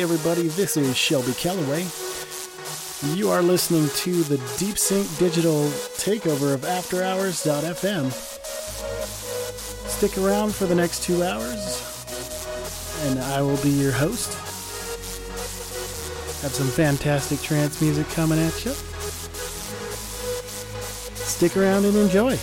Hey, everybody, this is Shelby Callaway. You are listening to the Deep Sink Digital takeover of AfterHours.fm. Stick around for the next two hours, and I will be your host. Have some fantastic trance music coming at you. Stick around and enjoy.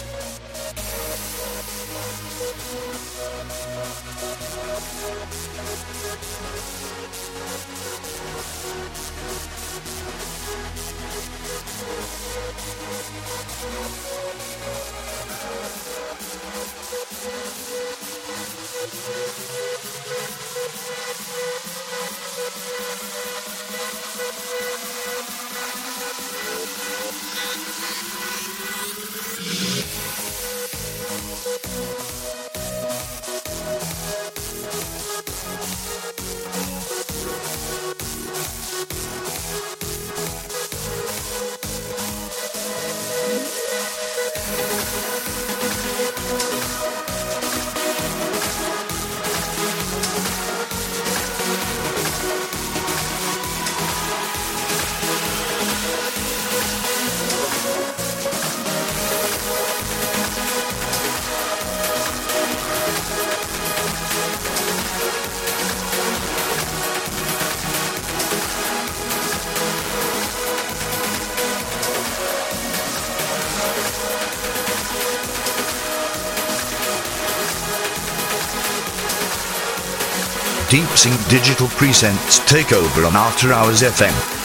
Digital presents Takeover on After Hours FM.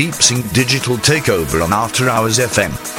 Deep Sink Digital Takeover on After Hours FM.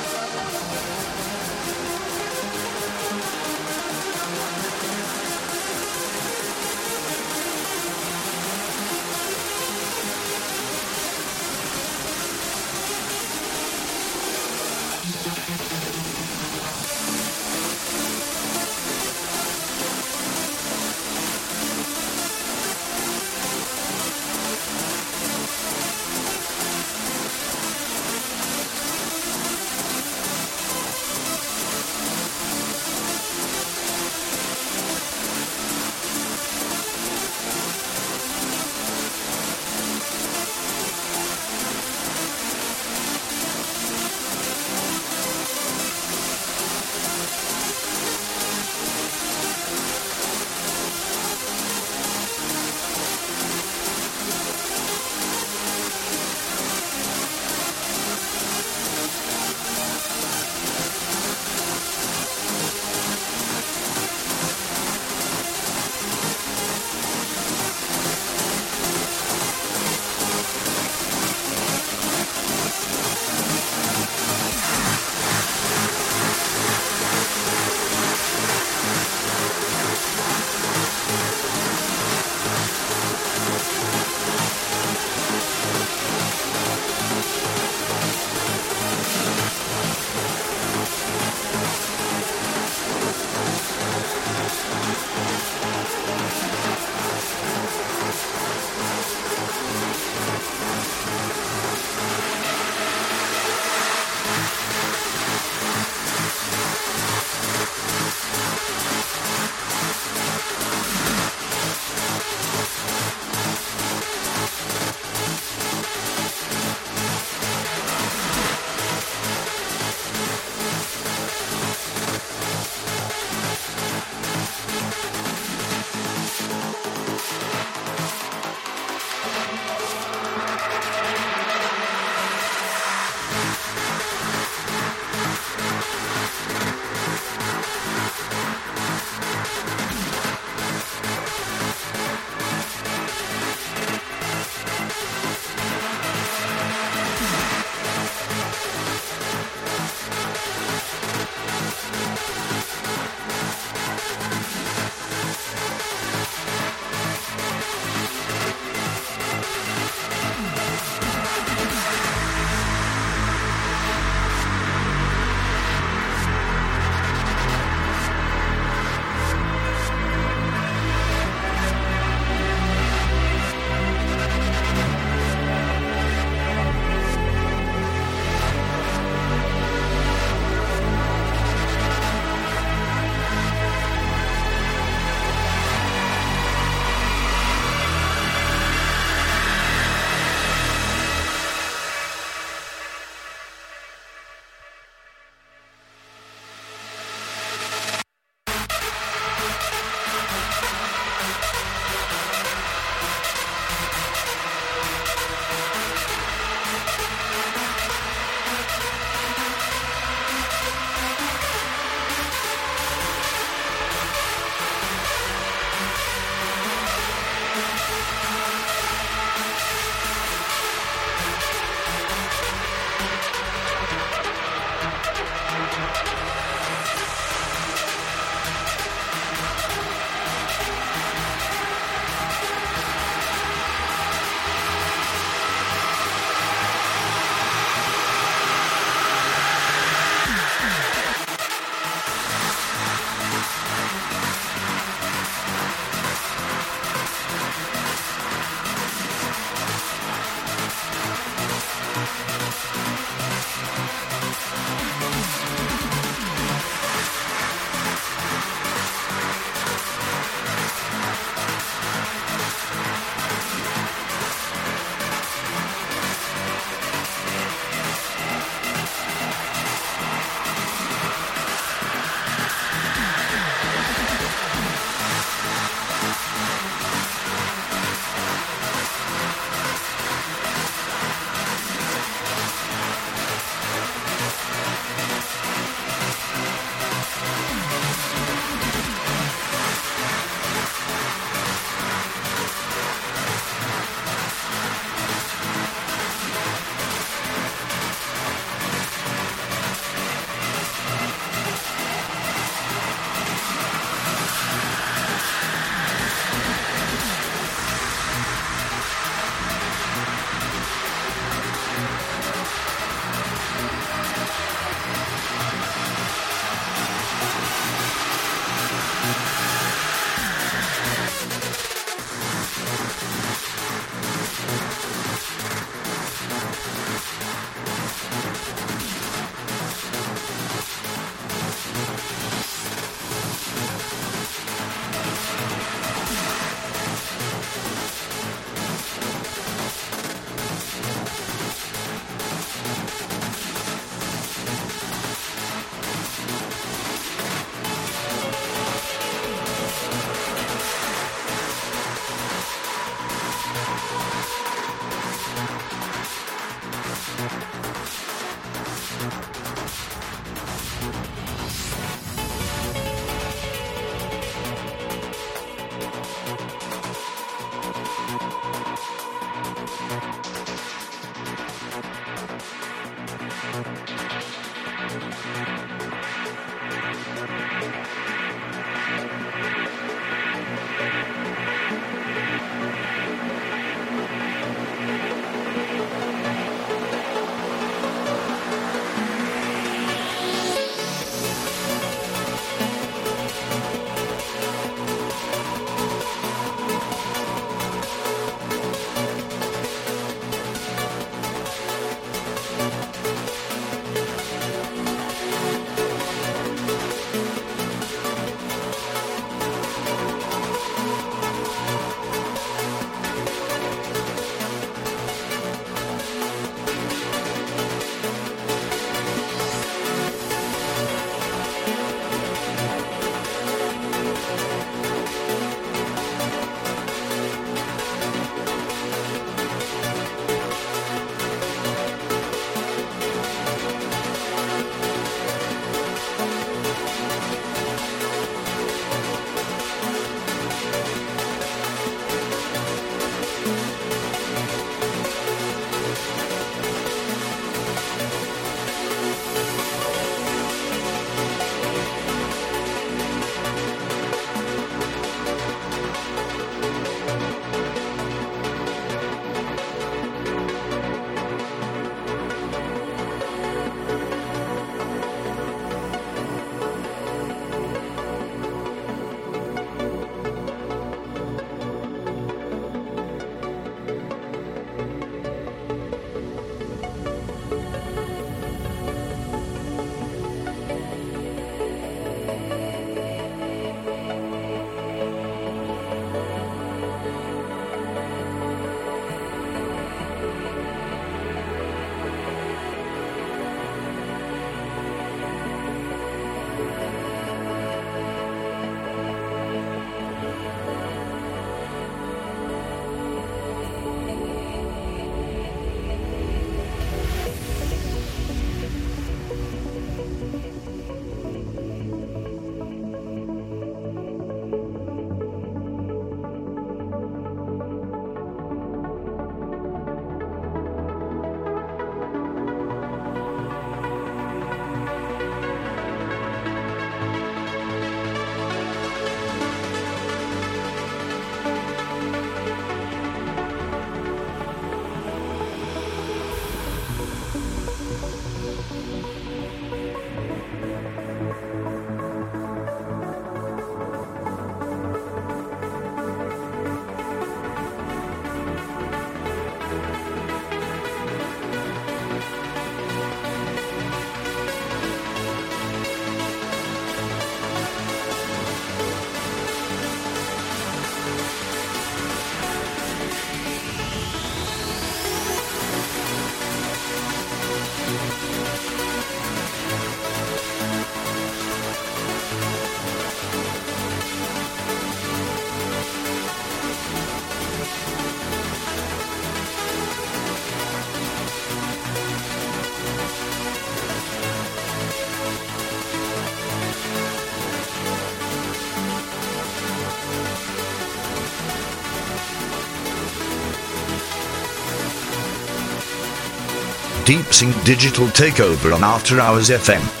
Deep Sink Digital Takeover on After Hours FM.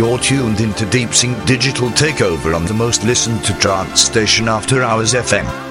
You're tuned into Deep Sink Digital Takeover on the most listened to trance station After Hours FM.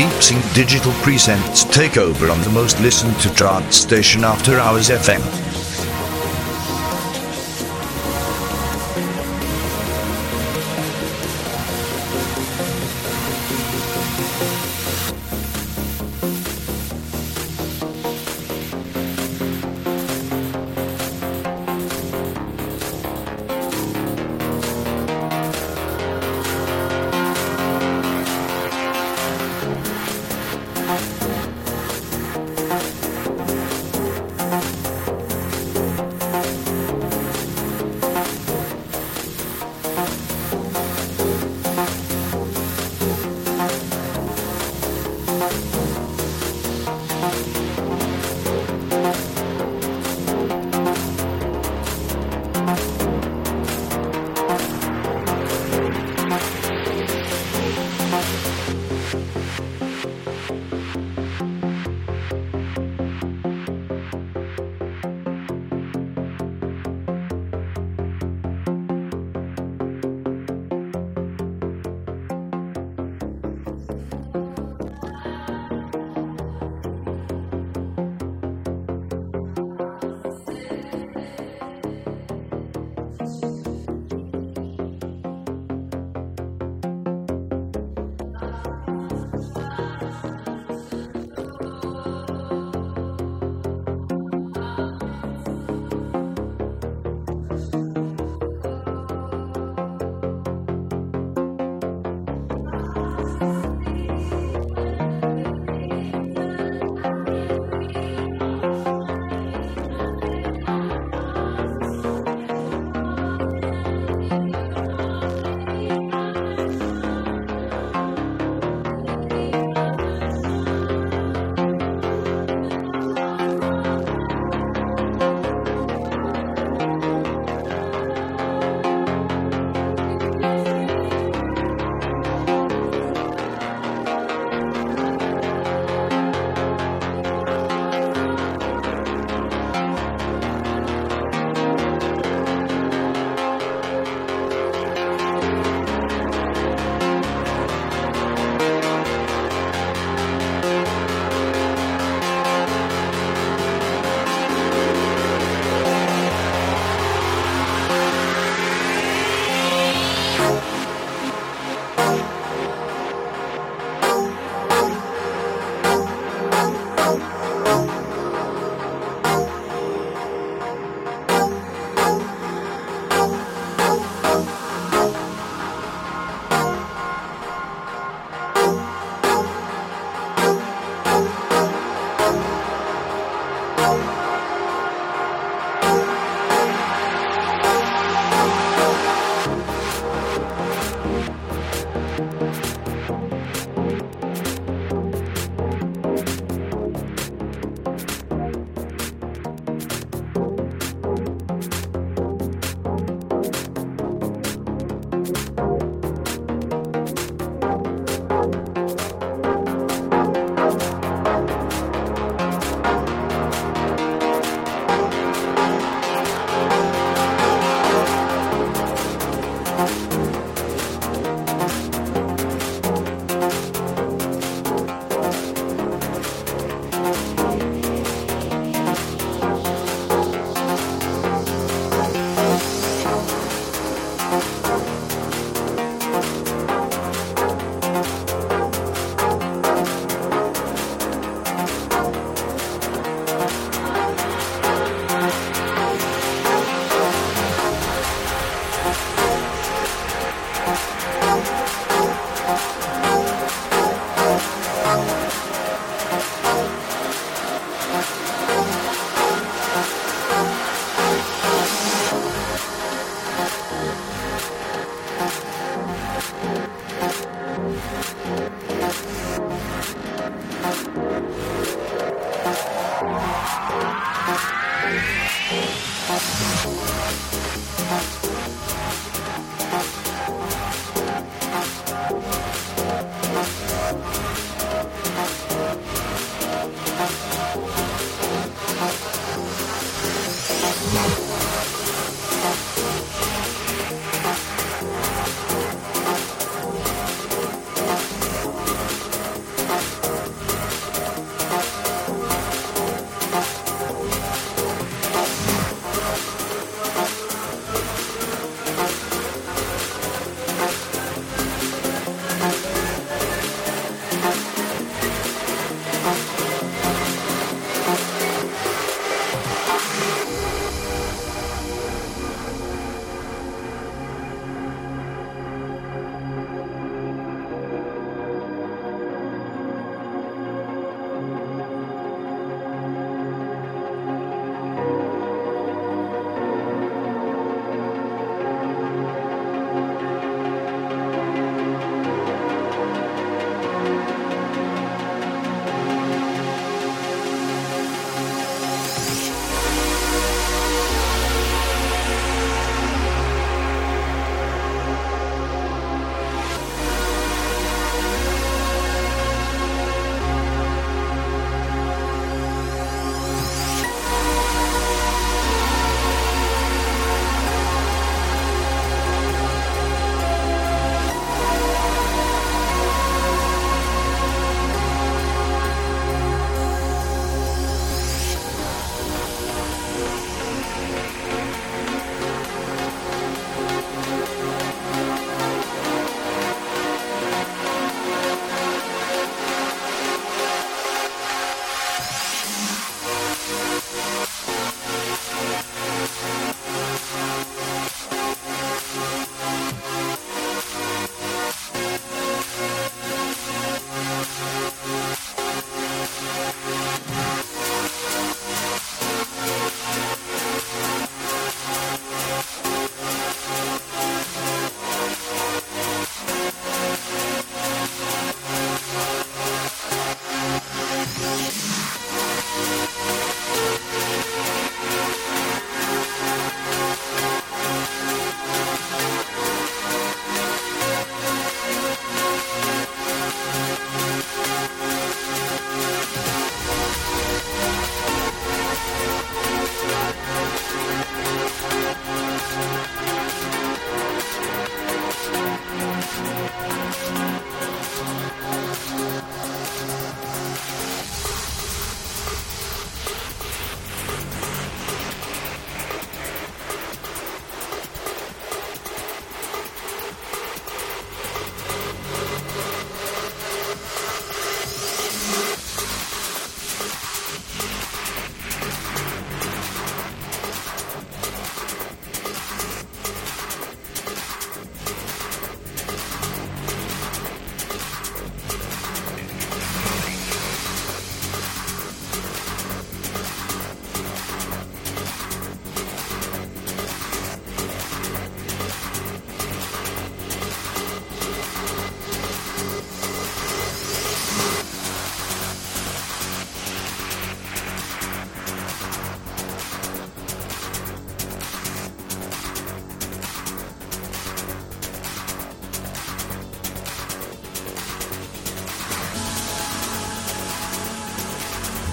Deep Sink Digital presents Takeover on the most listened to chart station After Hours FM.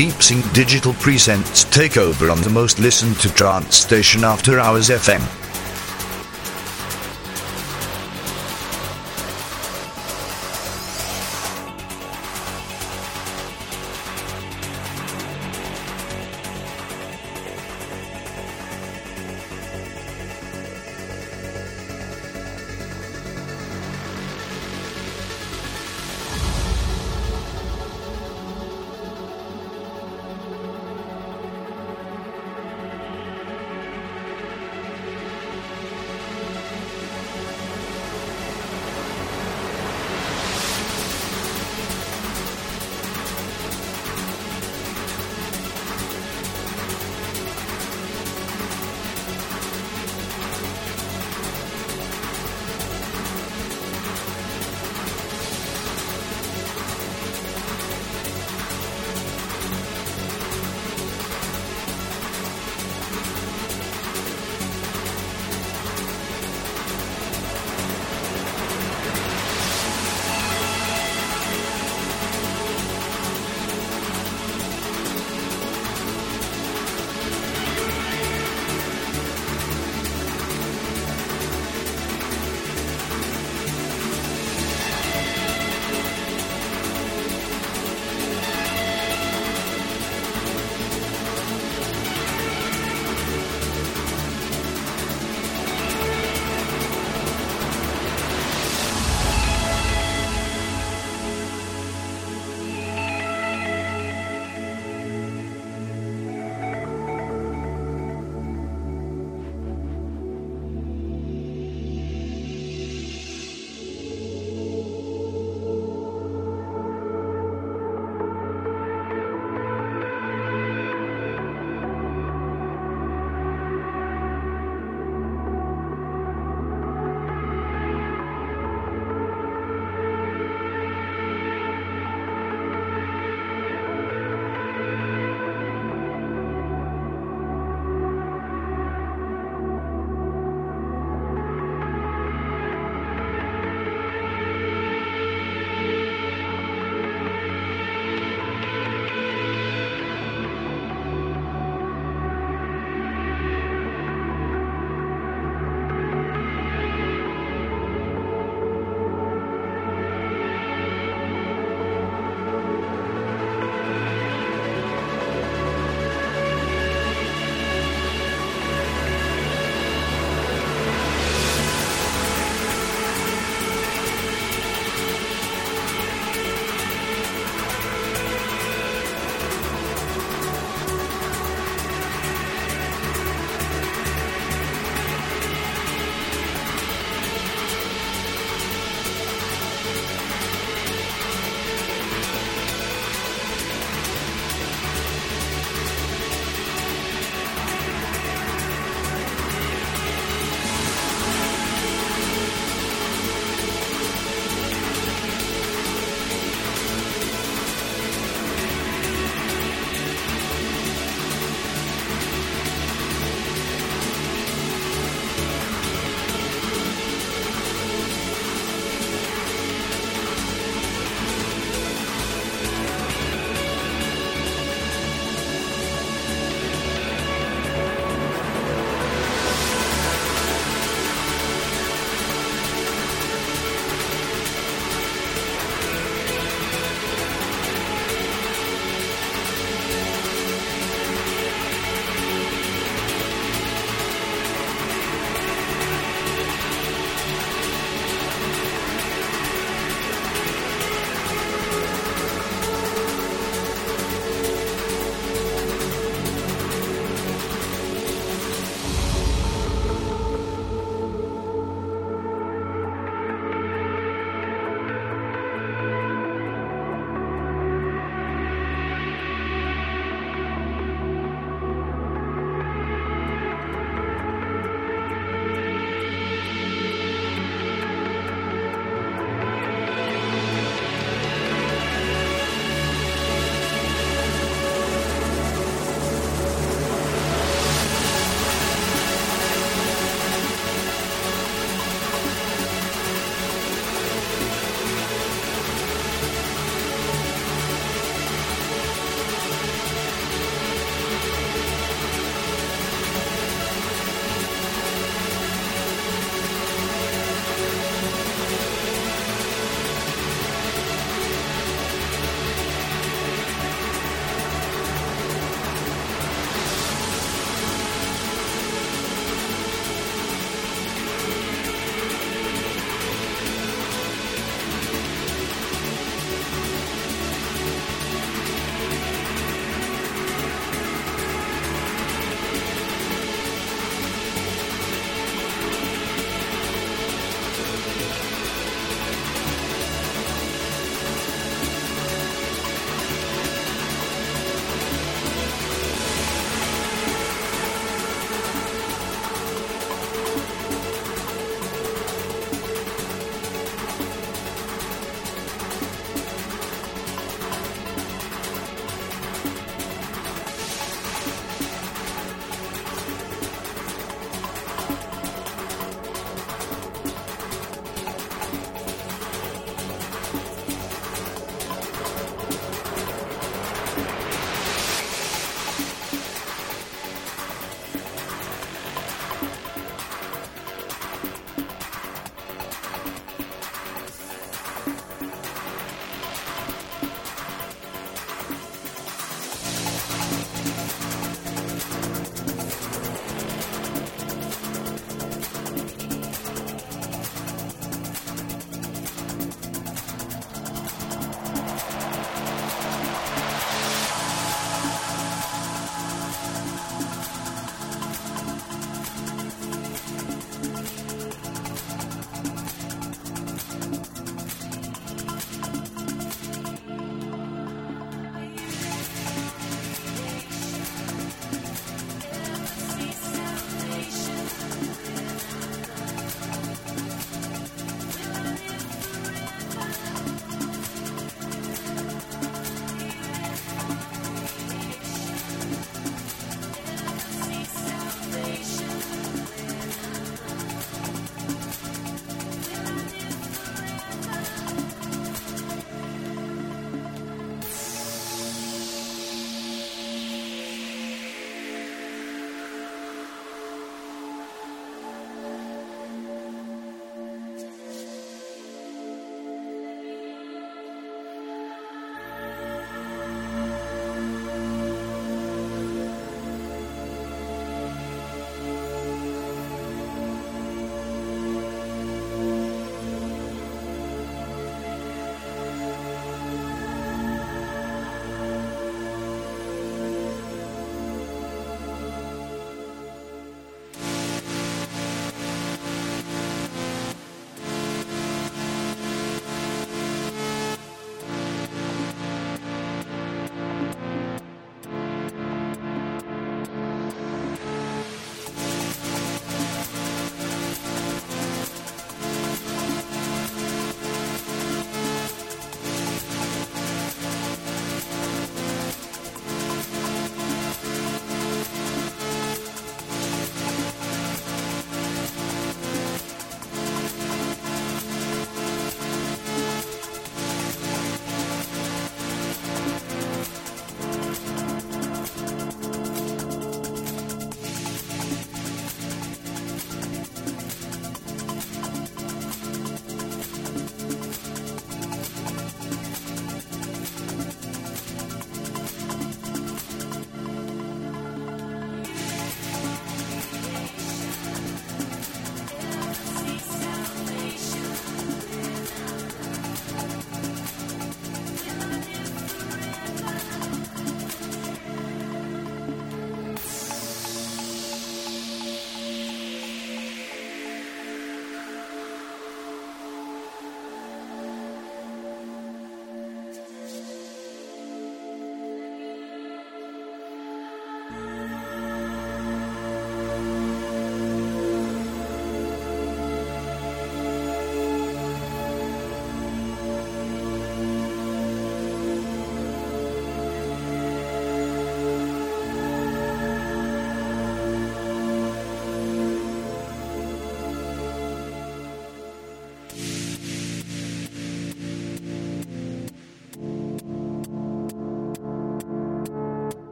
Deep Sink Digital presents Takeover on the most listened to trance station After Hours FM.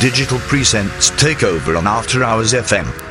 Digital presents Takeover on After Hours FM.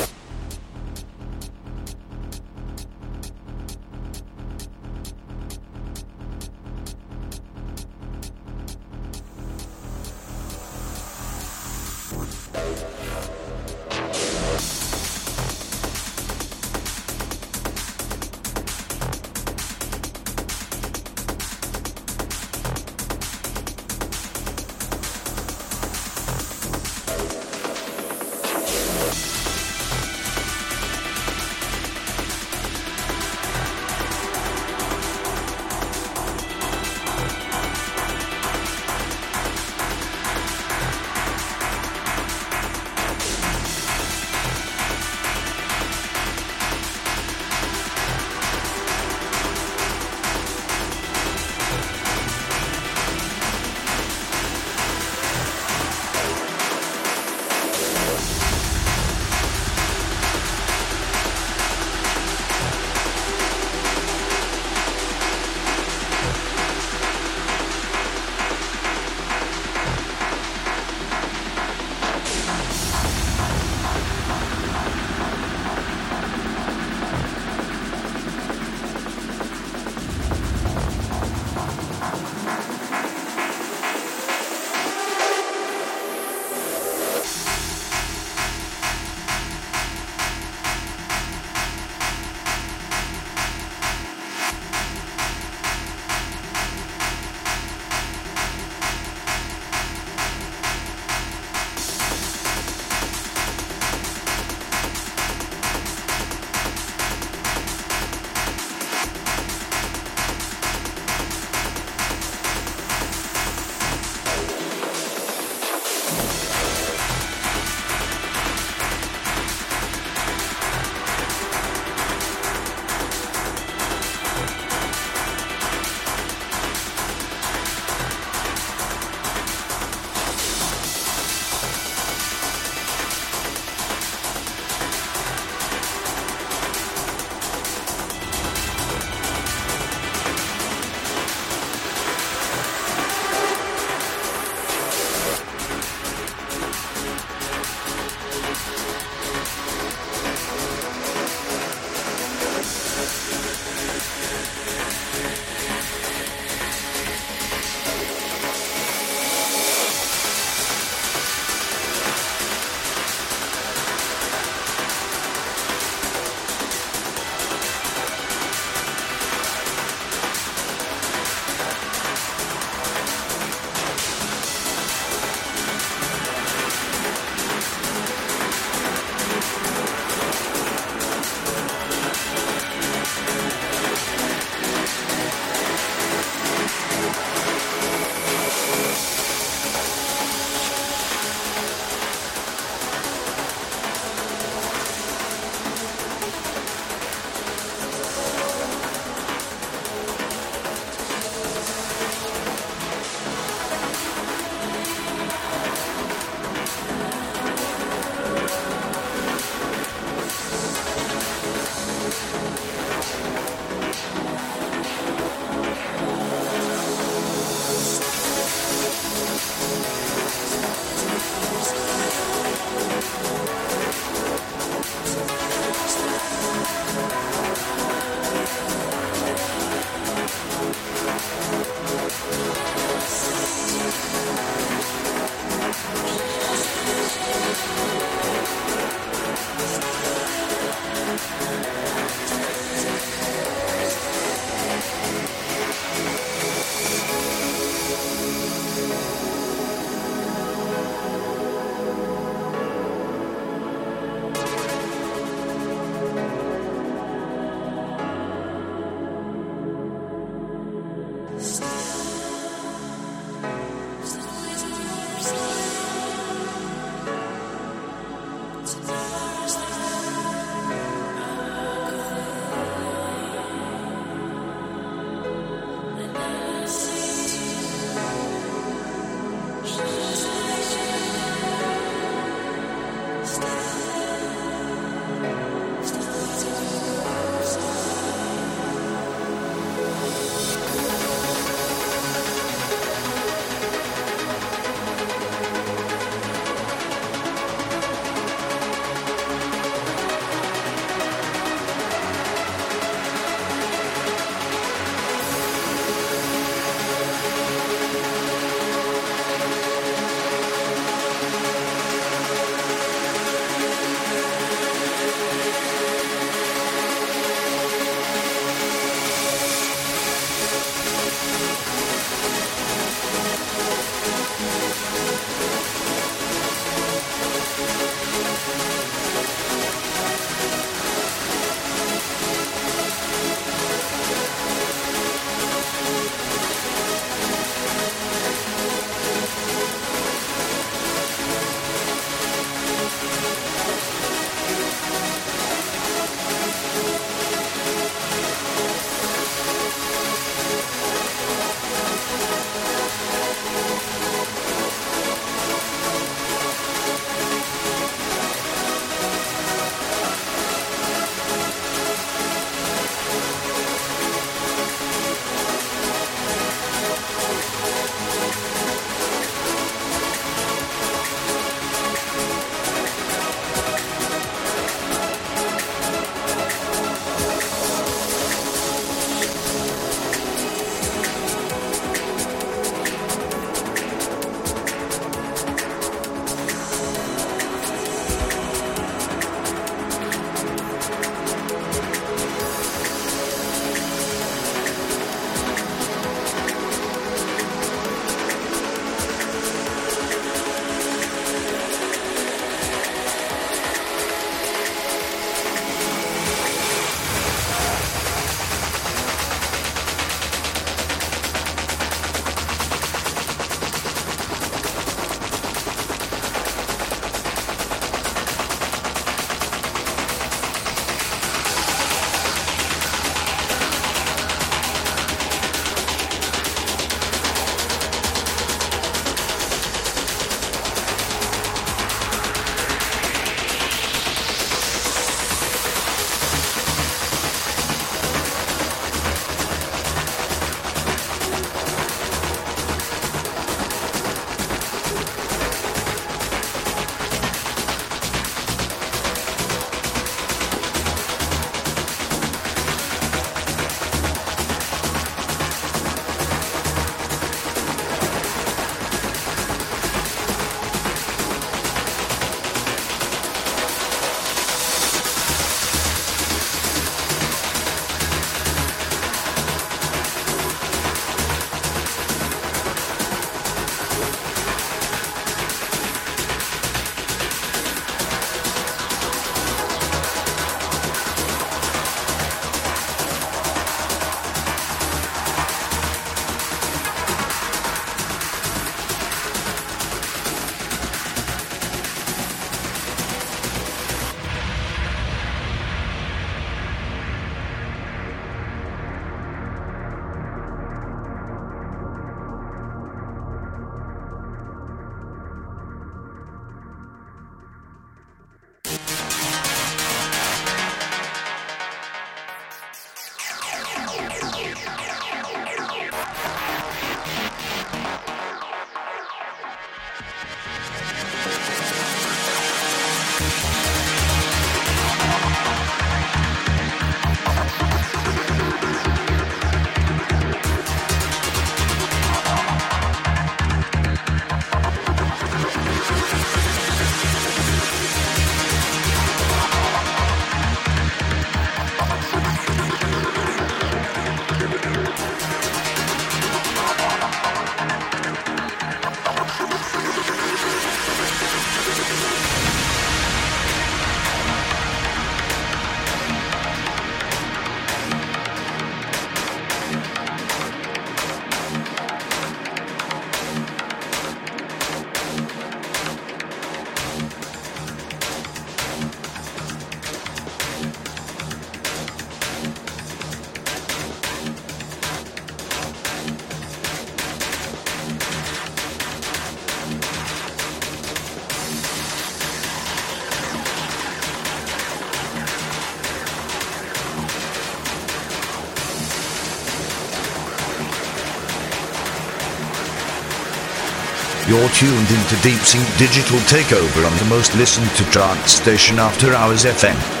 You're tuned into Deep Sink Digital Takeover on the most listened to trance station After Hours FM.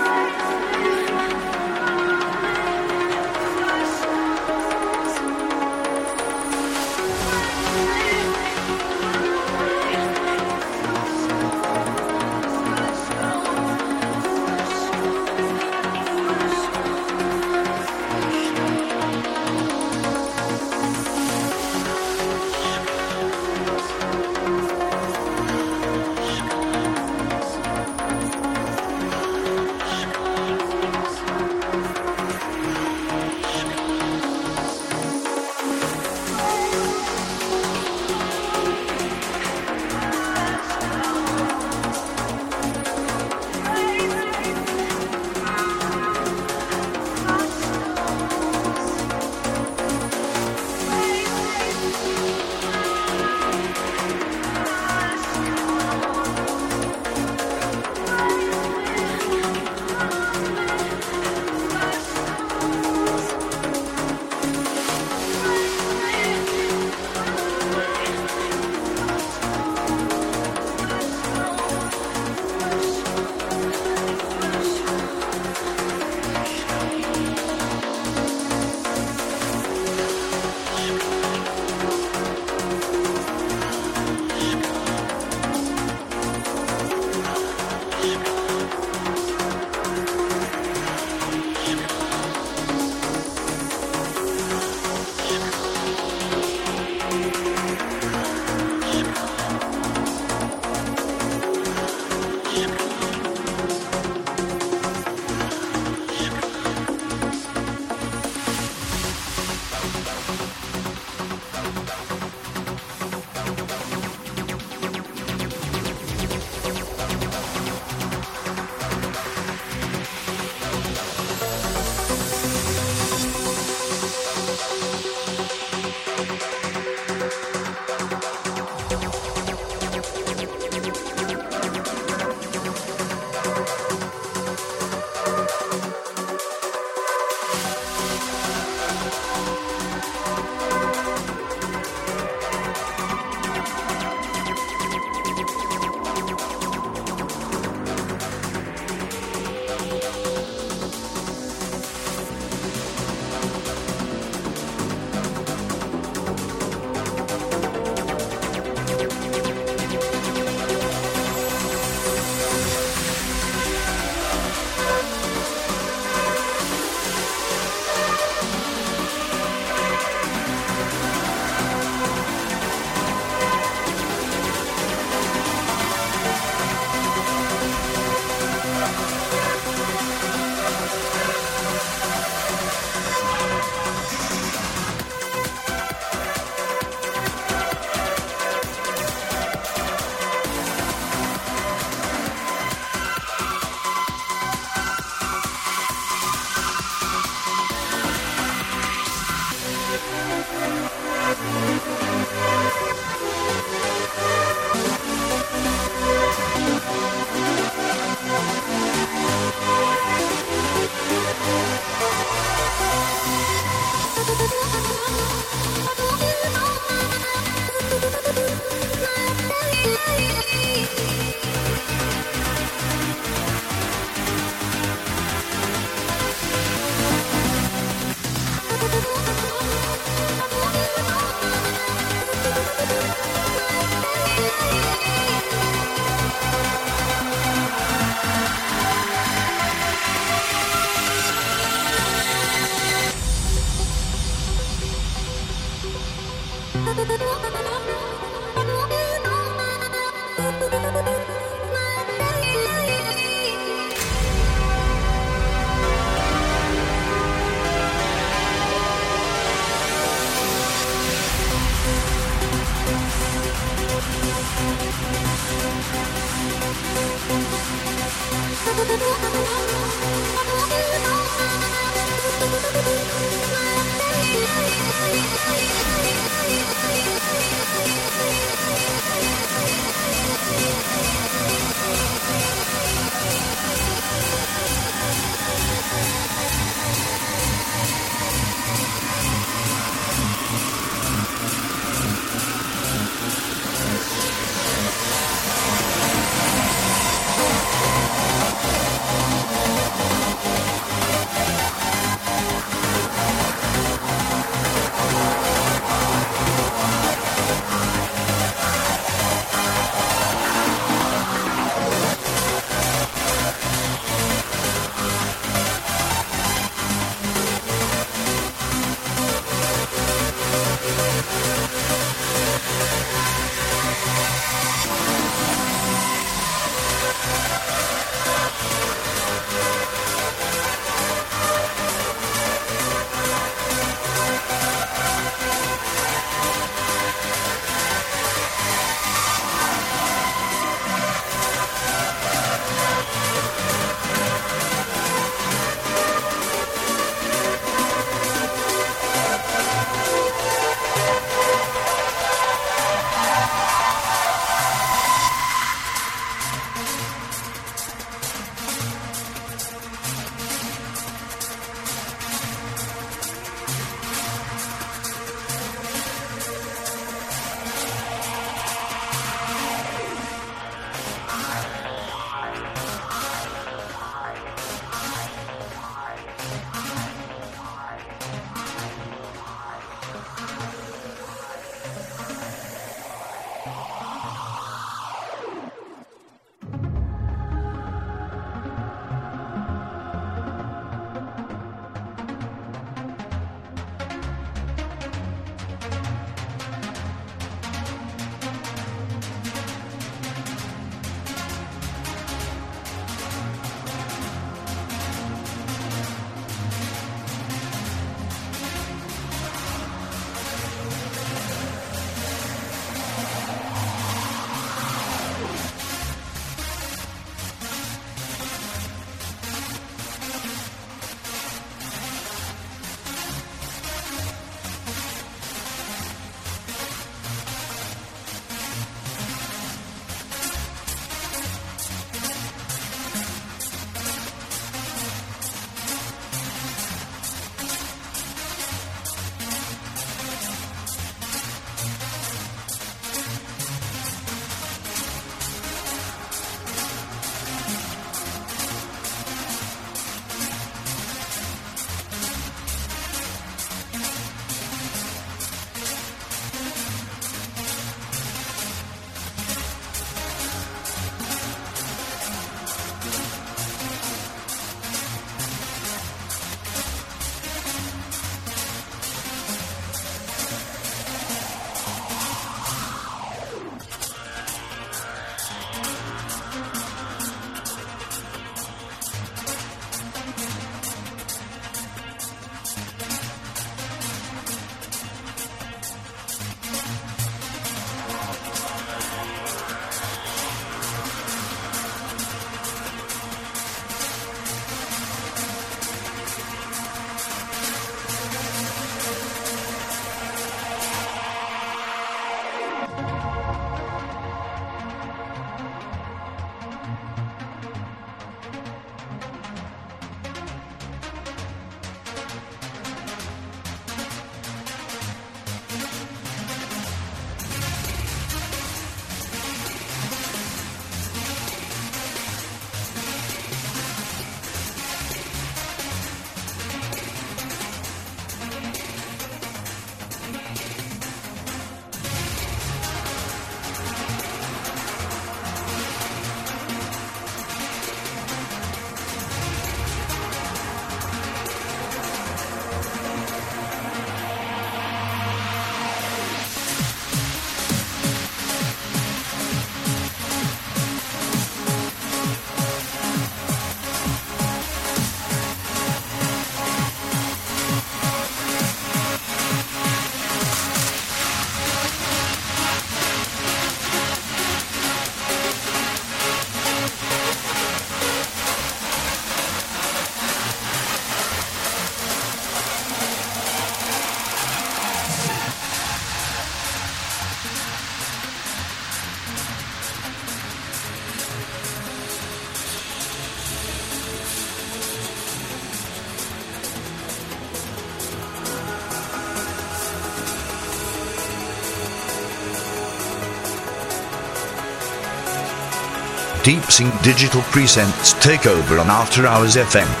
Deep Sink Digital presents Takeover on After Hours FM.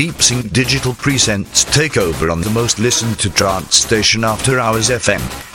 Deep Sink Digital presents Takeover on the most listened to trance station After Hours FM.